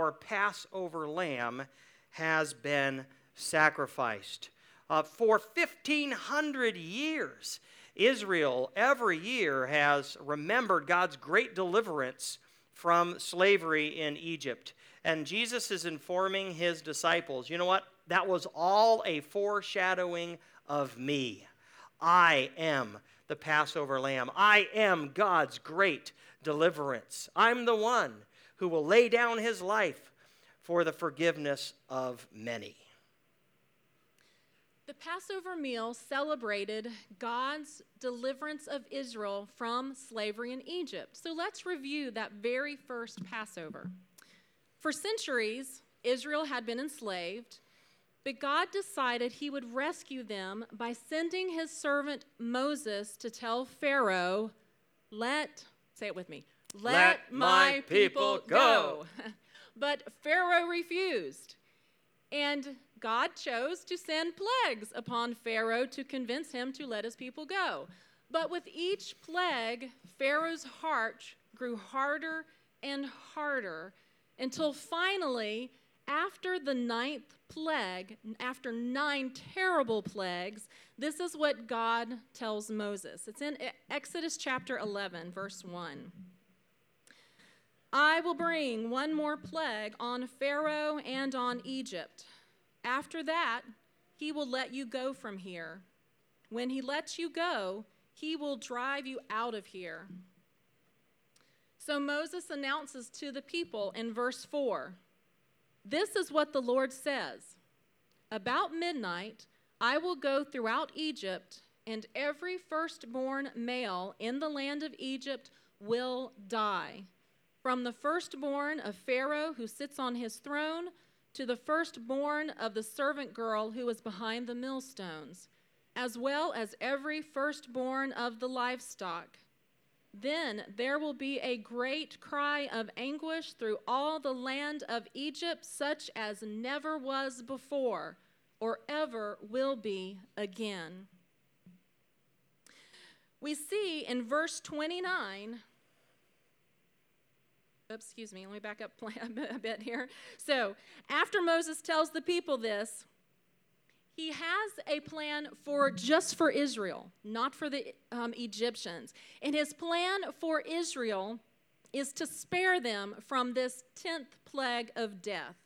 our Passover lamb has been sacrificed. Uh, for 1,500 years, Israel every year has remembered God's great deliverance from slavery in Egypt. And Jesus is informing his disciples you know what? That was all a foreshadowing of me. I am the Passover lamb. I am God's great deliverance. I'm the one who will lay down his life for the forgiveness of many. The Passover meal celebrated God's deliverance of Israel from slavery in Egypt. So let's review that very first Passover. For centuries, Israel had been enslaved, but God decided he would rescue them by sending his servant Moses to tell Pharaoh, Let, say it with me, let, let my people go. but Pharaoh refused. And God chose to send plagues upon Pharaoh to convince him to let his people go. But with each plague, Pharaoh's heart grew harder and harder until finally, after the ninth plague, after nine terrible plagues, this is what God tells Moses. It's in Exodus chapter 11, verse 1. I will bring one more plague on Pharaoh and on Egypt. After that, he will let you go from here. When he lets you go, he will drive you out of here. So Moses announces to the people in verse 4 This is what the Lord says About midnight, I will go throughout Egypt, and every firstborn male in the land of Egypt will die. From the firstborn of Pharaoh who sits on his throne to the firstborn of the servant girl who is behind the millstones, as well as every firstborn of the livestock. Then there will be a great cry of anguish through all the land of Egypt, such as never was before or ever will be again. We see in verse 29 Oops, excuse me, let me back up a bit here. So, after Moses tells the people this, he has a plan for just for Israel, not for the um, Egyptians. And his plan for Israel is to spare them from this 10th plague of death.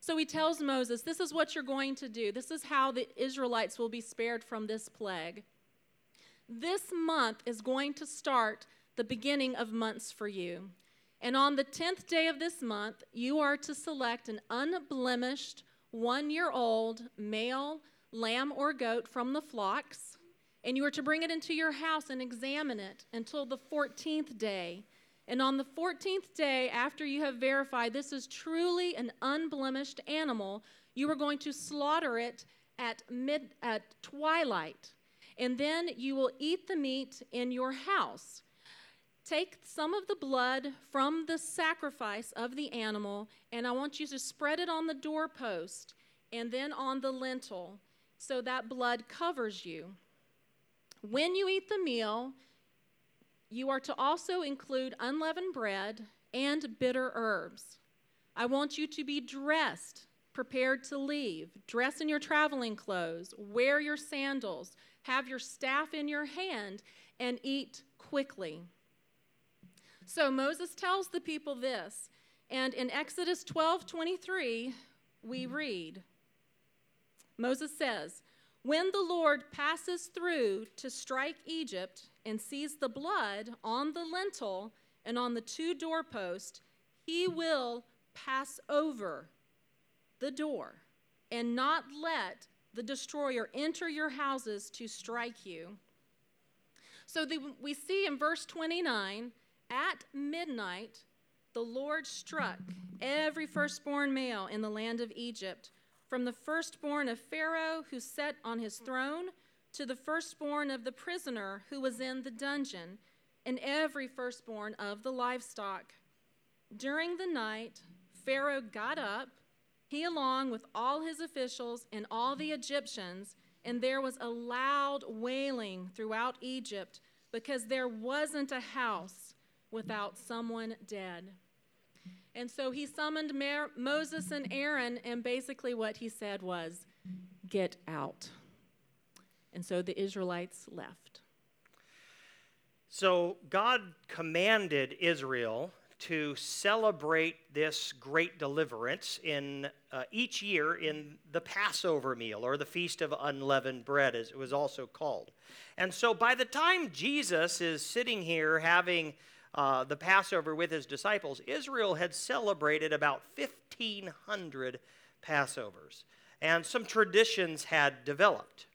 So he tells Moses, This is what you're going to do. This is how the Israelites will be spared from this plague. This month is going to start the beginning of months for you. And on the 10th day of this month, you are to select an unblemished, one year old male lamb or goat from the flocks, and you are to bring it into your house and examine it until the 14th day. And on the 14th day, after you have verified this is truly an unblemished animal, you are going to slaughter it at mid at twilight. And then you will eat the meat in your house. Take some of the blood from the sacrifice of the animal, and I want you to spread it on the doorpost and then on the lintel so that blood covers you. When you eat the meal, you are to also include unleavened bread and bitter herbs. I want you to be dressed, prepared to leave. Dress in your traveling clothes, wear your sandals, have your staff in your hand, and eat quickly. So Moses tells the people this, and in Exodus 12 23, we read Moses says, When the Lord passes through to strike Egypt and sees the blood on the lintel and on the two doorposts, he will pass over the door and not let the destroyer enter your houses to strike you. So the, we see in verse 29 at midnight, the Lord struck every firstborn male in the land of Egypt, from the firstborn of Pharaoh who sat on his throne to the firstborn of the prisoner who was in the dungeon, and every firstborn of the livestock. During the night, Pharaoh got up, he along with all his officials and all the Egyptians, and there was a loud wailing throughout Egypt because there wasn't a house without someone dead. And so he summoned Moses and Aaron, and basically what he said was, Get out. And so the Israelites left. So God commanded Israel to celebrate this great deliverance in uh, each year in the Passover meal or the Feast of Unleavened Bread, as it was also called. And so by the time Jesus is sitting here having uh, the Passover with his disciples, Israel had celebrated about 1,500 Passovers, and some traditions had developed.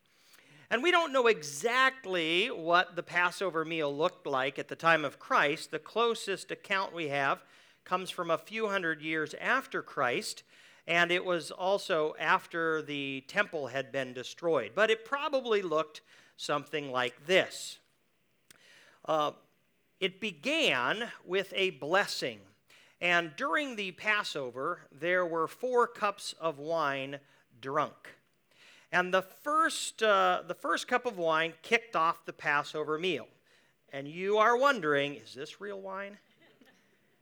And we don't know exactly what the Passover meal looked like at the time of Christ. The closest account we have comes from a few hundred years after Christ, and it was also after the temple had been destroyed. But it probably looked something like this. Uh, it began with a blessing. And during the Passover, there were four cups of wine drunk. And the first, uh, the first cup of wine kicked off the Passover meal. And you are wondering, is this real wine?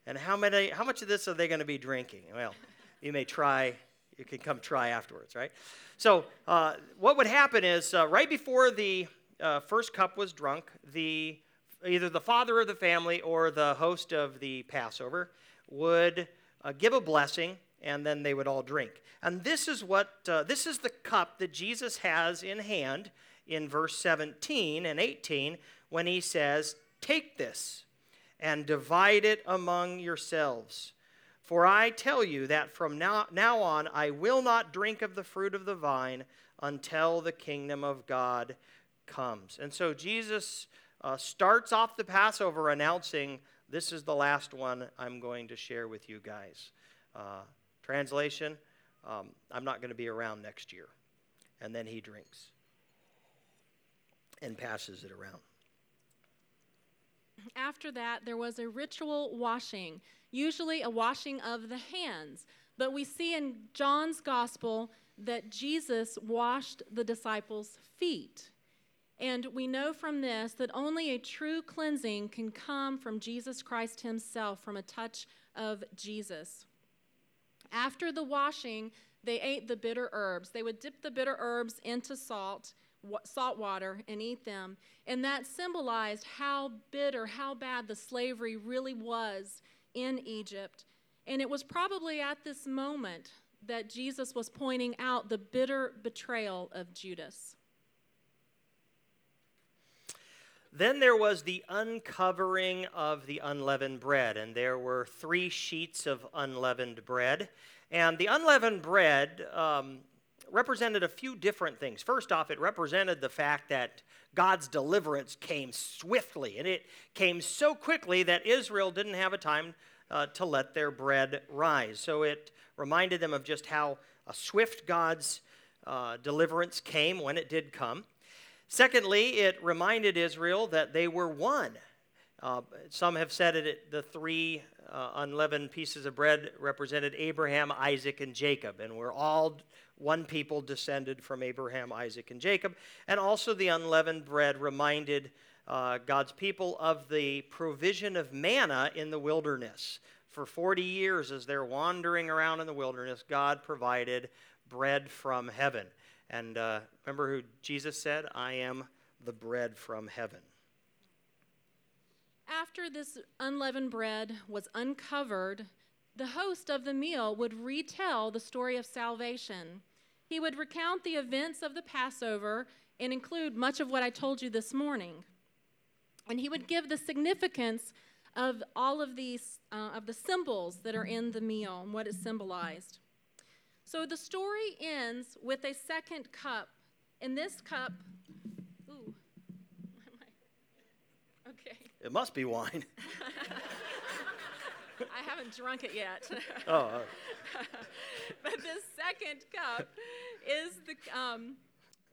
And how, many, how much of this are they going to be drinking? Well, you may try, you can come try afterwards, right? So, uh, what would happen is uh, right before the uh, first cup was drunk, the either the father of the family or the host of the Passover would uh, give a blessing, and then they would all drink. And this is what uh, this is the cup that Jesus has in hand in verse 17 and 18 when he says, "Take this and divide it among yourselves." For I tell you that from now, now on I will not drink of the fruit of the vine until the kingdom of God comes. And so Jesus uh, starts off the Passover announcing, This is the last one I'm going to share with you guys. Uh, translation um, I'm not going to be around next year. And then he drinks and passes it around. After that, there was a ritual washing, usually a washing of the hands. But we see in John's gospel that Jesus washed the disciples' feet. And we know from this that only a true cleansing can come from Jesus Christ Himself, from a touch of Jesus. After the washing, they ate the bitter herbs. They would dip the bitter herbs into salt, salt water, and eat them. And that symbolized how bitter, how bad the slavery really was in Egypt. And it was probably at this moment that Jesus was pointing out the bitter betrayal of Judas. Then there was the uncovering of the unleavened bread, and there were three sheets of unleavened bread. And the unleavened bread um, represented a few different things. First off, it represented the fact that God's deliverance came swiftly, and it came so quickly that Israel didn't have a time uh, to let their bread rise. So it reminded them of just how a swift God's uh, deliverance came when it did come. Secondly, it reminded Israel that they were one. Uh, some have said it, the three uh, unleavened pieces of bread represented Abraham, Isaac, and Jacob, and we're all one people descended from Abraham, Isaac, and Jacob. And also, the unleavened bread reminded uh, God's people of the provision of manna in the wilderness. For 40 years, as they're wandering around in the wilderness, God provided bread from heaven. And uh, remember who Jesus said, I am the bread from heaven. After this unleavened bread was uncovered, the host of the meal would retell the story of salvation. He would recount the events of the Passover and include much of what I told you this morning. And he would give the significance of all of these uh, of the symbols that are in the meal and what it symbolized. So the story ends with a second cup. In this cup, ooh, okay. It must be wine. I haven't drunk it yet. oh. oh. but this second cup is the um,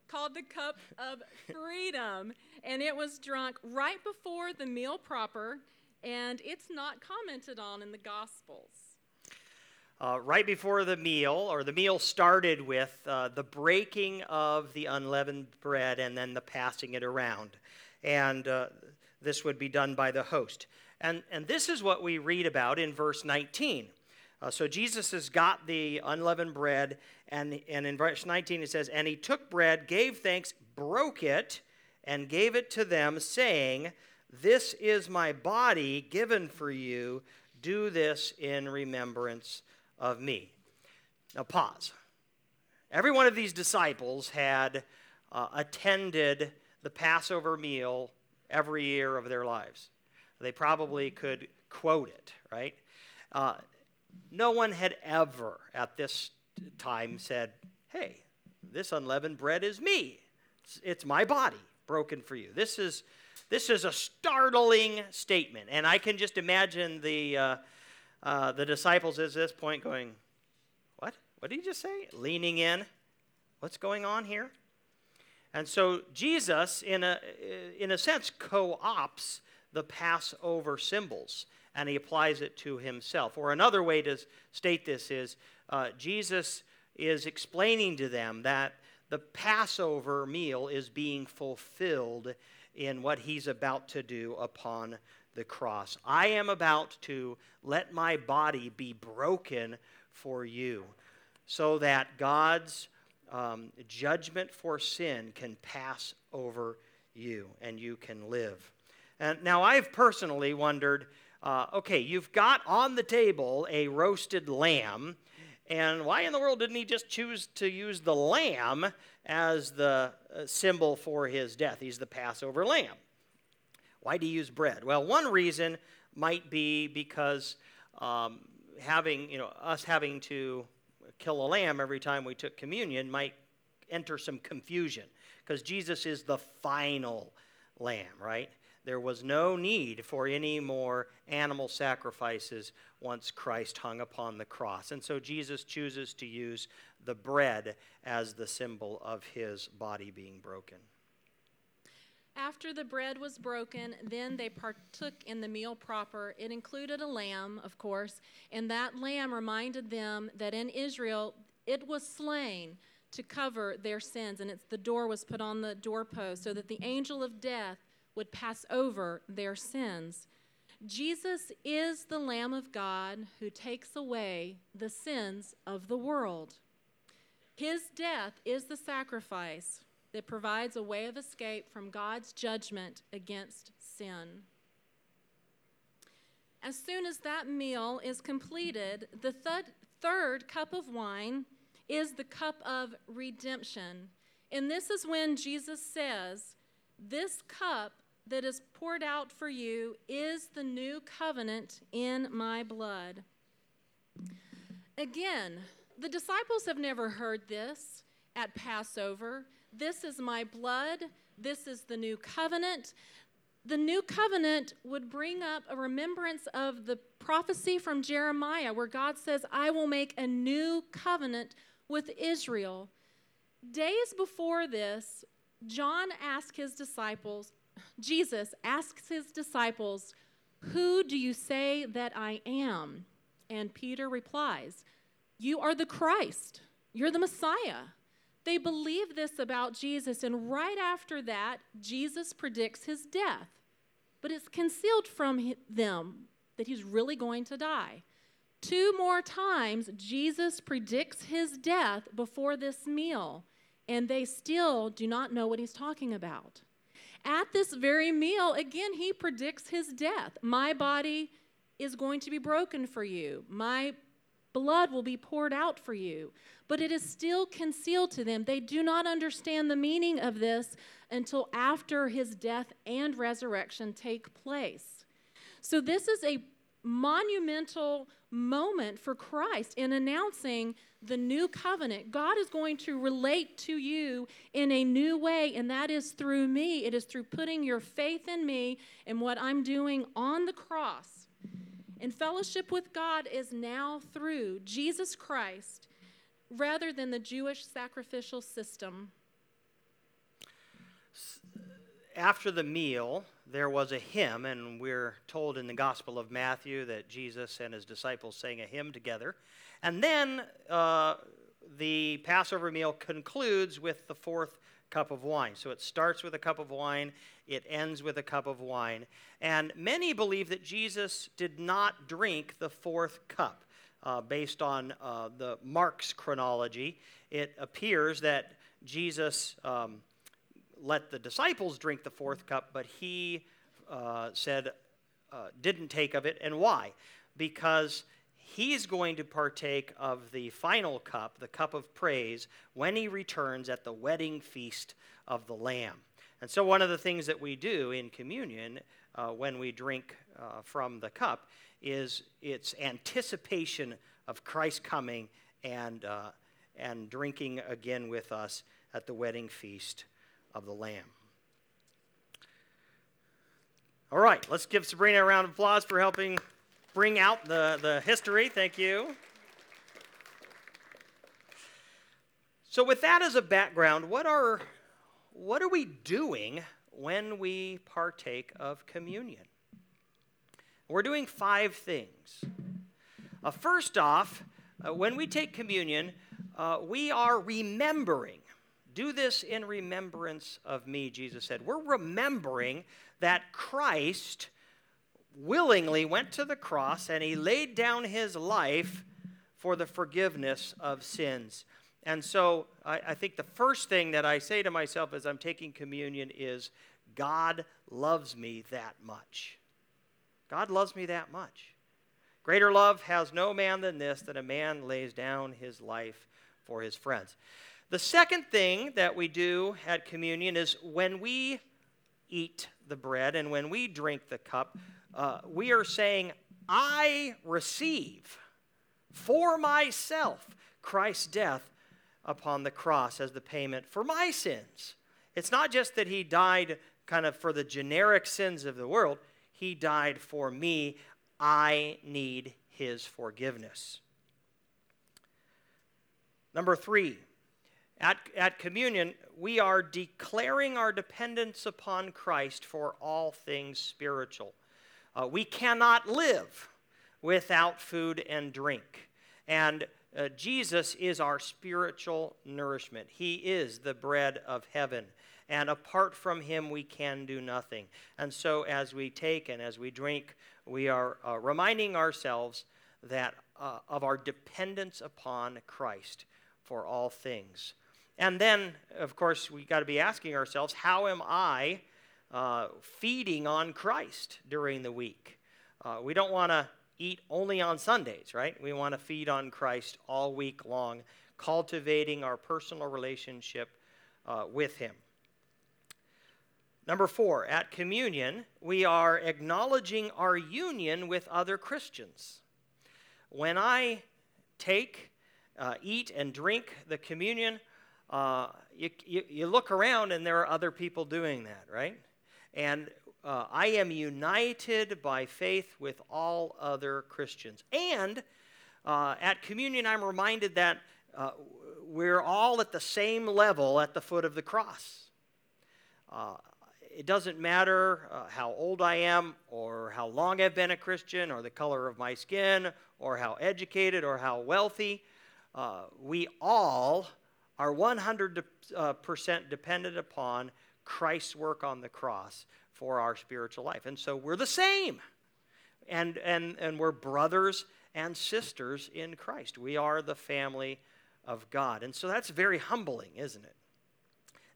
called the cup of freedom, and it was drunk right before the meal proper, and it's not commented on in the Gospels uh, right before the meal, or the meal started with uh, the breaking of the unleavened bread and then the passing it around. And uh, this would be done by the host. And, and this is what we read about in verse 19. Uh, so Jesus has got the unleavened bread, and, and in verse 19 it says, And he took bread, gave thanks, broke it, and gave it to them, saying, This is my body given for you. Do this in remembrance of me. Now, pause. Every one of these disciples had uh, attended the Passover meal every year of their lives. They probably could quote it, right? Uh, no one had ever at this time said, Hey, this unleavened bread is me. It's, it's, my body broken for you. This is, this is a startling statement. And I can just imagine the, uh, uh, the disciples at this point going, What? What did he just say? Leaning in. What's going on here? And so Jesus, in a, in a sense, co opts the Passover symbols and he applies it to himself. Or another way to state this is uh, Jesus is explaining to them that the Passover meal is being fulfilled in what he's about to do upon the cross. I am about to let my body be broken for you so that God's um, judgment for sin can pass over you and you can live. And now, I've personally wondered uh, okay, you've got on the table a roasted lamb, and why in the world didn't he just choose to use the lamb as the uh, symbol for his death? He's the Passover lamb. Why do you use bread? Well, one reason might be because um, having, you know, us having to kill a lamb every time we took communion might enter some confusion because Jesus is the final lamb, right? There was no need for any more animal sacrifices once Christ hung upon the cross. And so Jesus chooses to use the bread as the symbol of his body being broken. After the bread was broken, then they partook in the meal proper. It included a lamb, of course, and that lamb reminded them that in Israel it was slain to cover their sins, and it's, the door was put on the doorpost so that the angel of death would pass over their sins. Jesus is the Lamb of God who takes away the sins of the world. His death is the sacrifice that provides a way of escape from God's judgment against sin. As soon as that meal is completed, the th- third cup of wine is the cup of redemption. And this is when Jesus says, This cup that is poured out for you is the new covenant in my blood. Again, the disciples have never heard this at Passover. This is my blood. This is the new covenant. The new covenant would bring up a remembrance of the prophecy from Jeremiah where God says, I will make a new covenant with Israel. Days before this, John asked his disciples, Jesus asks his disciples, Who do you say that I am? And Peter replies, You are the Christ. You're the Messiah. They believe this about Jesus, and right after that, Jesus predicts his death. But it's concealed from them that he's really going to die. Two more times, Jesus predicts his death before this meal, and they still do not know what he's talking about. At this very meal, again, he predicts his death. My body is going to be broken for you. My blood will be poured out for you. But it is still concealed to them. They do not understand the meaning of this until after his death and resurrection take place. So, this is a monumental moment for Christ in announcing the new covenant. God is going to relate to you in a new way, and that is through me. It is through putting your faith in me and what I'm doing on the cross. And fellowship with God is now through Jesus Christ rather than the Jewish sacrificial system. After the meal, there was a hymn, and we're told in the Gospel of Matthew that Jesus and his disciples sang a hymn together. And then uh, the Passover meal concludes with the fourth cup of wine. So it starts with a cup of wine, it ends with a cup of wine. And many believe that Jesus did not drink the fourth cup. uh, based on uh, the Mark's chronology, it appears that Jesus um, let the disciples drink the fourth cup, but he uh, said, uh, didn't take of it. And why? Because he's going to partake of the final cup, the cup of praise, when he returns at the wedding feast of the Lamb. And so, one of the things that we do in communion uh, when we drink uh, from the cup is its anticipation of Christ coming and, uh, and drinking again with us at the wedding feast of the Lamb. All right, let's give Sabrina a round of applause for helping bring out the, the history. Thank you. So, with that as a background, what are, what are we doing when we partake of communion? We're doing five things. Uh, first off, uh, when we take communion, uh, we are remembering. Do this in remembrance of me, Jesus said. We're remembering that Christ willingly went to the cross and he laid down his life for the forgiveness of sins. And so I, I, think the first thing that I say to myself as I'm taking communion is God loves me that much. God loves me that much. Greater love has no man than this, that a man lays down his life for his friends. The second thing that we do at communion is when we eat the bread and when we drink the cup, uh, we are saying, I receive for myself Christ's death upon the cross as the payment for my sins. It's not just that he died kind of for the generic sins of the world, he died for me. I need his forgiveness. Number three, at, at communion, we are declaring our dependence upon Christ for all things spiritual. Uh, we cannot live without food and drink. And uh, Jesus is our spiritual nourishment. He is the bread of heaven. And apart from him, we can do nothing. And so, as we take and as we drink, we are uh, reminding ourselves that uh, of our dependence upon Christ for all things. And then, of course, we got to be asking ourselves, how am I uh, feeding on Christ during the week? Uh, we don't want to eat only on Sundays, right? We want to feed on Christ all week long, cultivating our personal relationship uh, with Him. Number four, at communion, we are acknowledging our union with other Christians. When I take, uh, eat, and drink the communion, uh, you, you, you, look around and there are other people doing that, right? And uh, I am united by faith with all other Christians. And uh, at communion, I'm reminded that uh, we're all at the same level at the foot of the cross. Uh, it doesn't matter uh, how old I am, or how long I've been a Christian, or the color of my skin, or how educated, or how wealthy. We all are 100% uh, dependent upon Christ's work on the cross for our spiritual life. And so we're the same. And, and, and we're brothers and sisters in Christ. We are the family of God. And so that's very humbling, isn't it?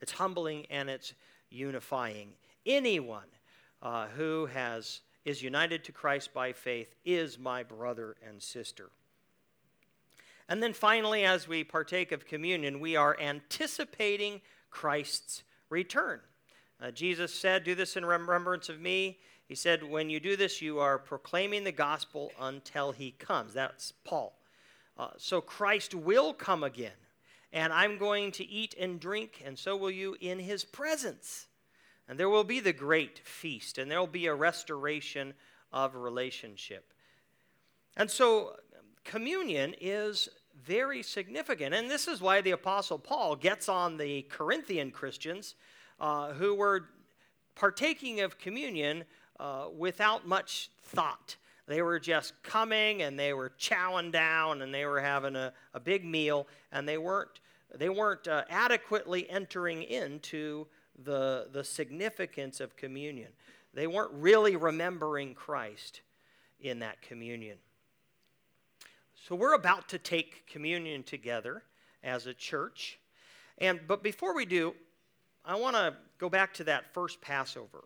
It's humbling and it's unifying. Anyone uh, who has, is united to Christ by faith is my brother and sister. And then finally, as we partake of communion, we are anticipating Christ's return. Uh, Jesus said, Do this in remembrance of me. He said, When you do this, you are proclaiming the gospel until he comes. That's Paul. Uh, so Christ will come again, and I'm going to eat and drink, and so will you in his presence. And there will be the great feast, and there will be a restoration of relationship. And so, communion is very significant. And this is why the Apostle Paul gets on the Corinthian Christians uh, who were partaking of communion uh, without much thought. They were just coming and they were chowing down and they were having a, a big meal and they weren't, they weren't uh, adequately entering into the, the significance of communion. They weren't really remembering Christ in that communion. So we're about to take communion together as a church. And but before we do, I want to go back to that first Passover.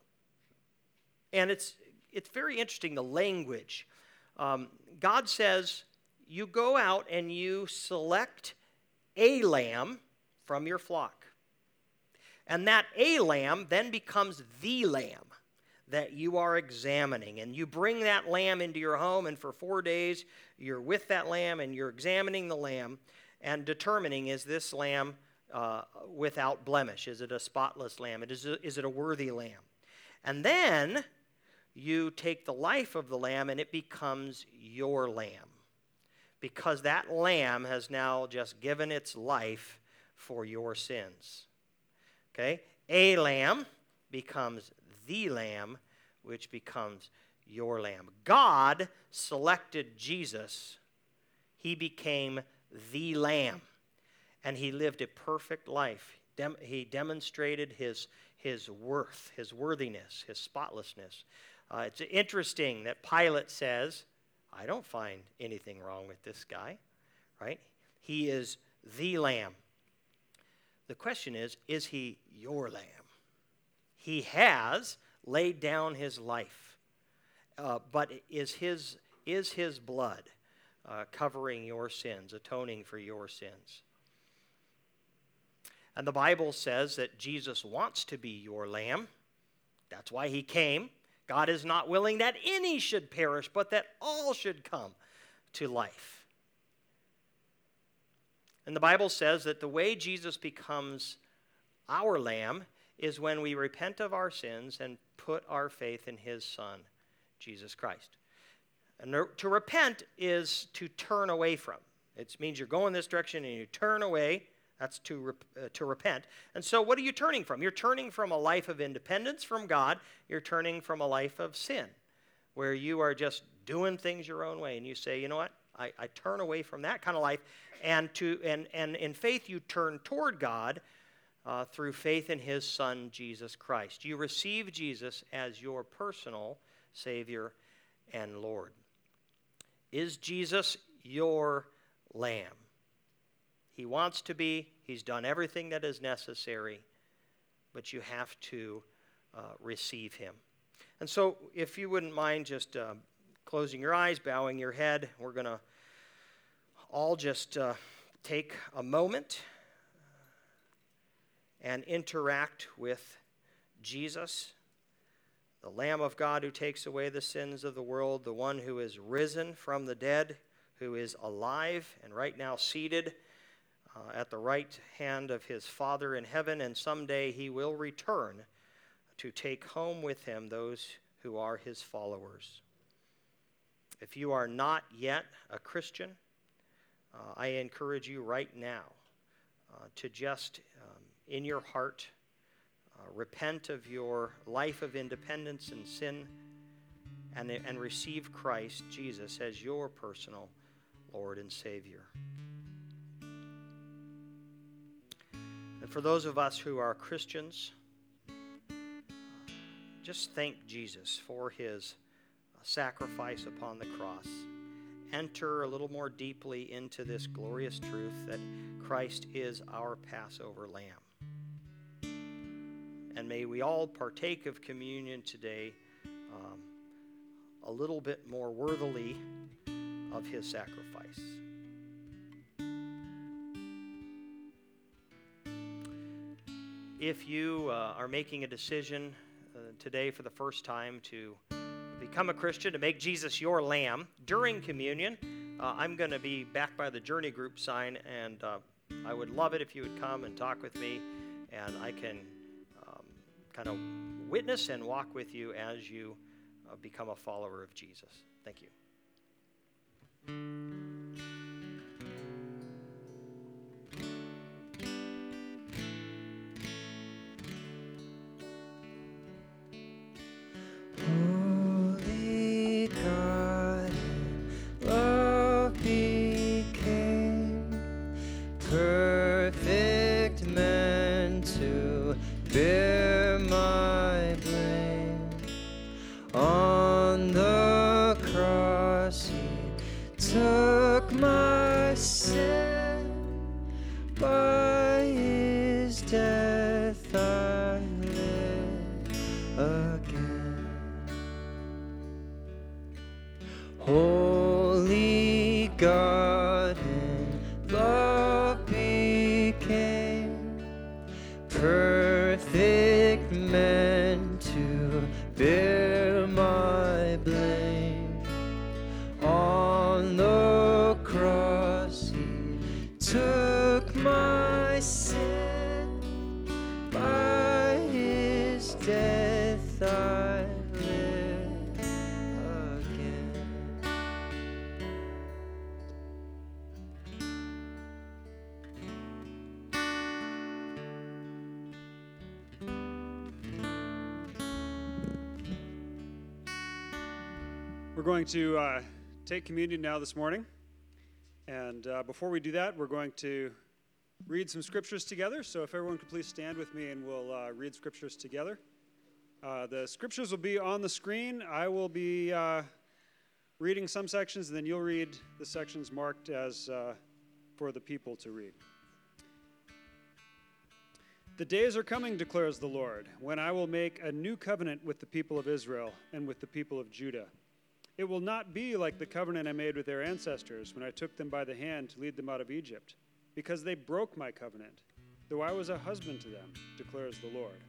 And it's it's very interesting the language. Um, God says, "You go out and you select a lamb from your flock, and that a lamb then becomes the lamb." That you are examining. And you bring that lamb into your home, and for four days you're with that lamb and you're examining the lamb and determining is this lamb uh, without blemish? Is it a spotless lamb? Is it, is it a worthy lamb? And then you take the life of the lamb and it becomes your lamb. Because that lamb has now just given its life for your sins. Okay? A lamb becomes the lamb, which becomes your lamb. God selected Jesus, he became the lamb, and he lived a perfect life. Dem- he demonstrated his, his worth, his worthiness, his spotlessness. Uh, it's interesting that Pilate says, I don't find anything wrong with this guy, right? He is the lamb. The question is, is he your lamb? He has laid down his life, uh, but is his, is his blood uh, covering your sins, atoning for your sins? And the Bible says that Jesus wants to be your lamb. That's why he came. God is not willing that any should perish, but that all should come to life. And the Bible says that the way Jesus becomes our lamb is when we repent of our sins and put our faith in his Son, Jesus Christ. And to repent is to turn away from. It means you're going this direction and you turn away. That's to, uh, to repent. And so, what are you turning from? You're turning from a life of independence from God. You're turning from a life of sin, where you are just doing things your own way. And you say, you know what? I, I turn away from that kind of life. And, to, and, and in faith, you turn toward God uh, through faith in his Son, Jesus Christ. You receive Jesus as your personal Savior and Lord. Is Jesus your Lamb? He wants to be, he's done everything that is necessary, but you have to uh, receive him. And so, if you wouldn't mind just uh, closing your eyes, bowing your head, we're going to all just uh, take a moment and interact with Jesus, the Lamb of God who takes away the sins of the world, the one who is risen from the dead, who is alive and right now seated uh, at the right hand of his Father in heaven, and someday he will return to take home with him those who are his followers. If you are not yet a Christian, uh, I encourage you right now uh, to just in your heart. Uh, repent of your life of independence and sin and, and receive Christ Jesus as your personal Lord and Savior. And for those of us who are Christians, just thank Jesus for his sacrifice upon the cross. Enter a little more deeply into this glorious truth that Christ is our Passover lamb. And may we all partake of communion today um, a little bit more worthily of his sacrifice. If you uh, are making a decision uh, today for the first time to become a Christian, to make Jesus your lamb during communion, uh, I'm going to be back by the Journey Group sign, and uh, I would love it if you would come and talk with me, and I can kind of witness and walk with you as you uh, become a follower of Jesus. Thank you. Going to uh, take communion now this morning. And uh, before we do that, we're going to read some scriptures together. So if everyone could please stand with me and we'll uh, read scriptures together. Uh, the scriptures will be on the screen. I will be uh, reading some sections, and then you'll read the sections marked as uh, for the people to read. The days are coming, declares the Lord, when I will make a new covenant with the people of Israel and with the people of Judah. It will not be like the covenant I made with their ancestors when I took them by the hand to lead them out of Egypt, because they broke my covenant, though I was a husband to them, declares the Lord.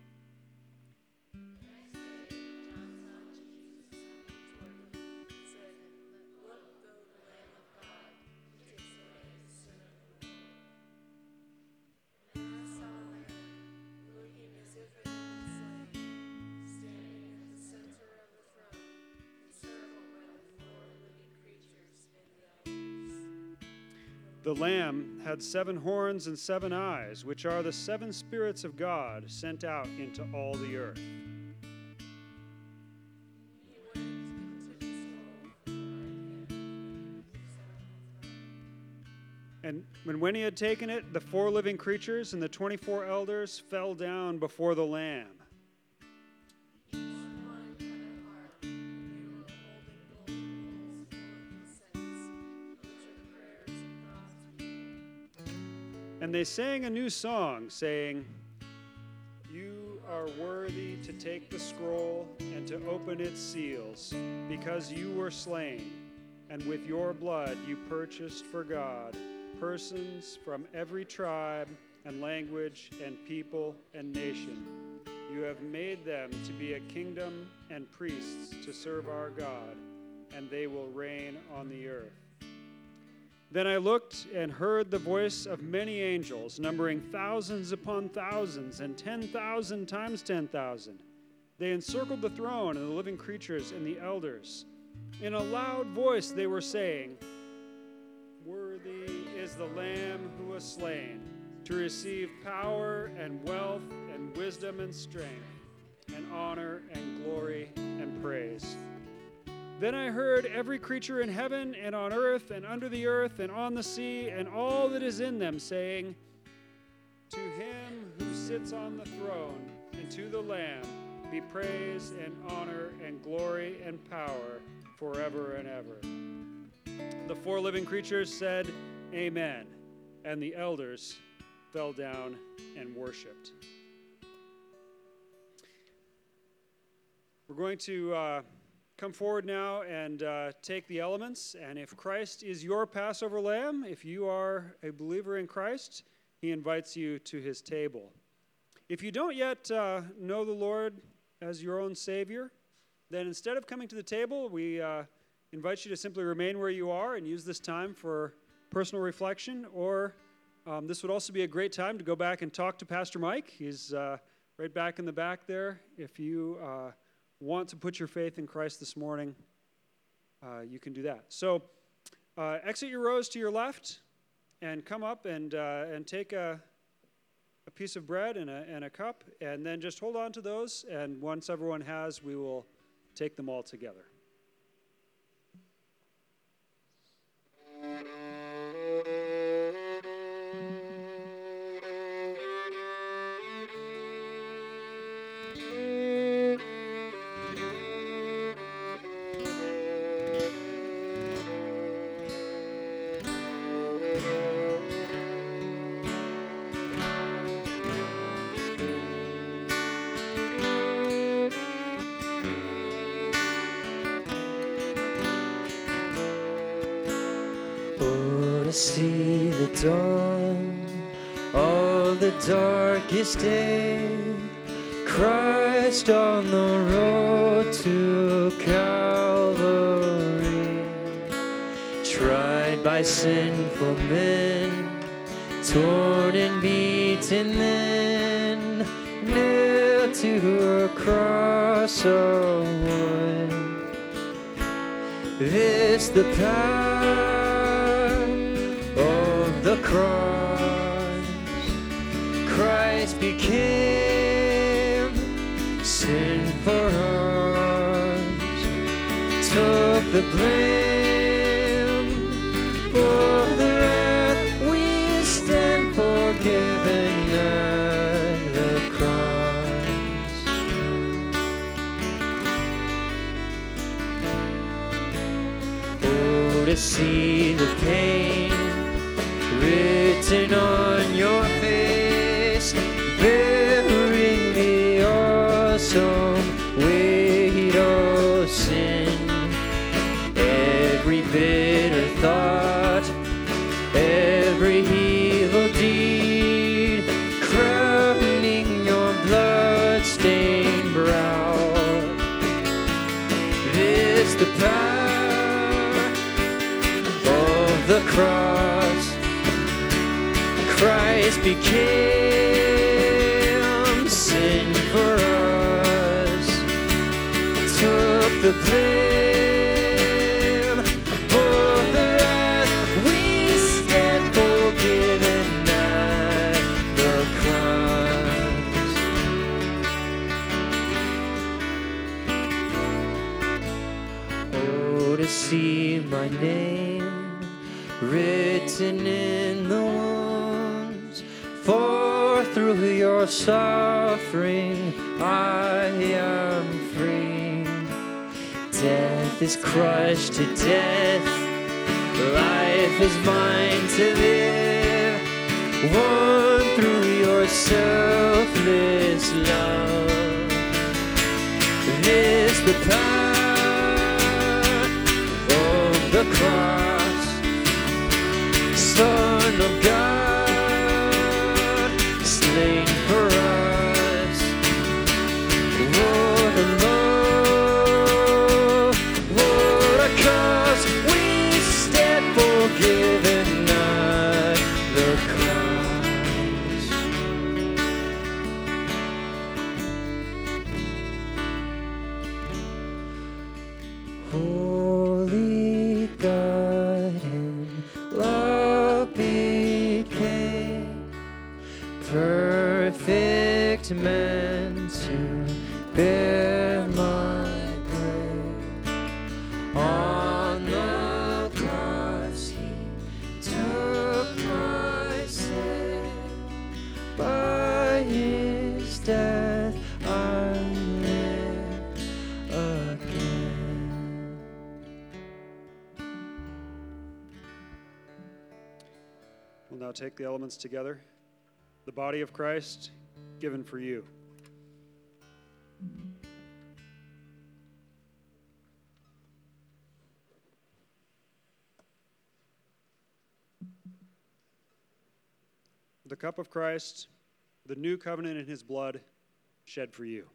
The Lamb had seven horns and seven eyes, which are the seven spirits of God sent out into all the earth. And when he had taken it, the four living creatures and the 24 elders fell down before the Lamb. And they sang a new song, saying, You are worthy to take the scroll and to open its seals, because you were slain, and with your blood you purchased for God persons from every tribe and language and people and nation. You have made them to be a kingdom and priests to serve our God, and they will reign on the earth. Then I looked and heard the voice of many angels, numbering thousands upon thousands and 10,000 times 10,000. They encircled the throne and the living creatures and the elders. In a loud voice, they were saying, Worthy is the Lamb who was slain to receive power and wealth and wisdom and strength and honor and glory and praise. Then I heard every creature in heaven and on earth and under the earth and on the sea and all that is in them saying, To him who sits on the throne and to the Lamb be praise and honor and glory and power forever and ever. The four living creatures said, Amen. And the elders fell down and worshiped. We're going to. Uh, come forward now and uh, take the elements. And if Christ is your Passover lamb, if you are a believer in Christ, he invites you to his table. If you don't yet uh, know the Lord as your own Savior, then instead of coming to the table, we uh, invite you to simply remain where you are and use this time for personal reflection. Or um, this would also be a great time to go back and talk to Pastor Mike. He's uh, right back in the back there. If you uh, want to put your faith in Christ this morning, uh, you can do that. So uh, exit your rows to your left and come up and, uh, and take a, a piece of bread and a, and a cup, and then just hold on to those. And once everyone has, we will take them all together. Darkest day. Christ on the road to Calvary, tried by sinful men, torn and beaten then, nailed to a cross of wood. This the power of the cross, Christ became sin for us, took the blame. For the wrath we stand forgiven at the cross. Oh, to see the pain written on became sin for us, took the blame is crushed to death, life is mine to live. Won through your selfless love. This the power of the cross, take the elements together. The body of Christ given for you. The cup of Christ, the new covenant in his blood, shed for you.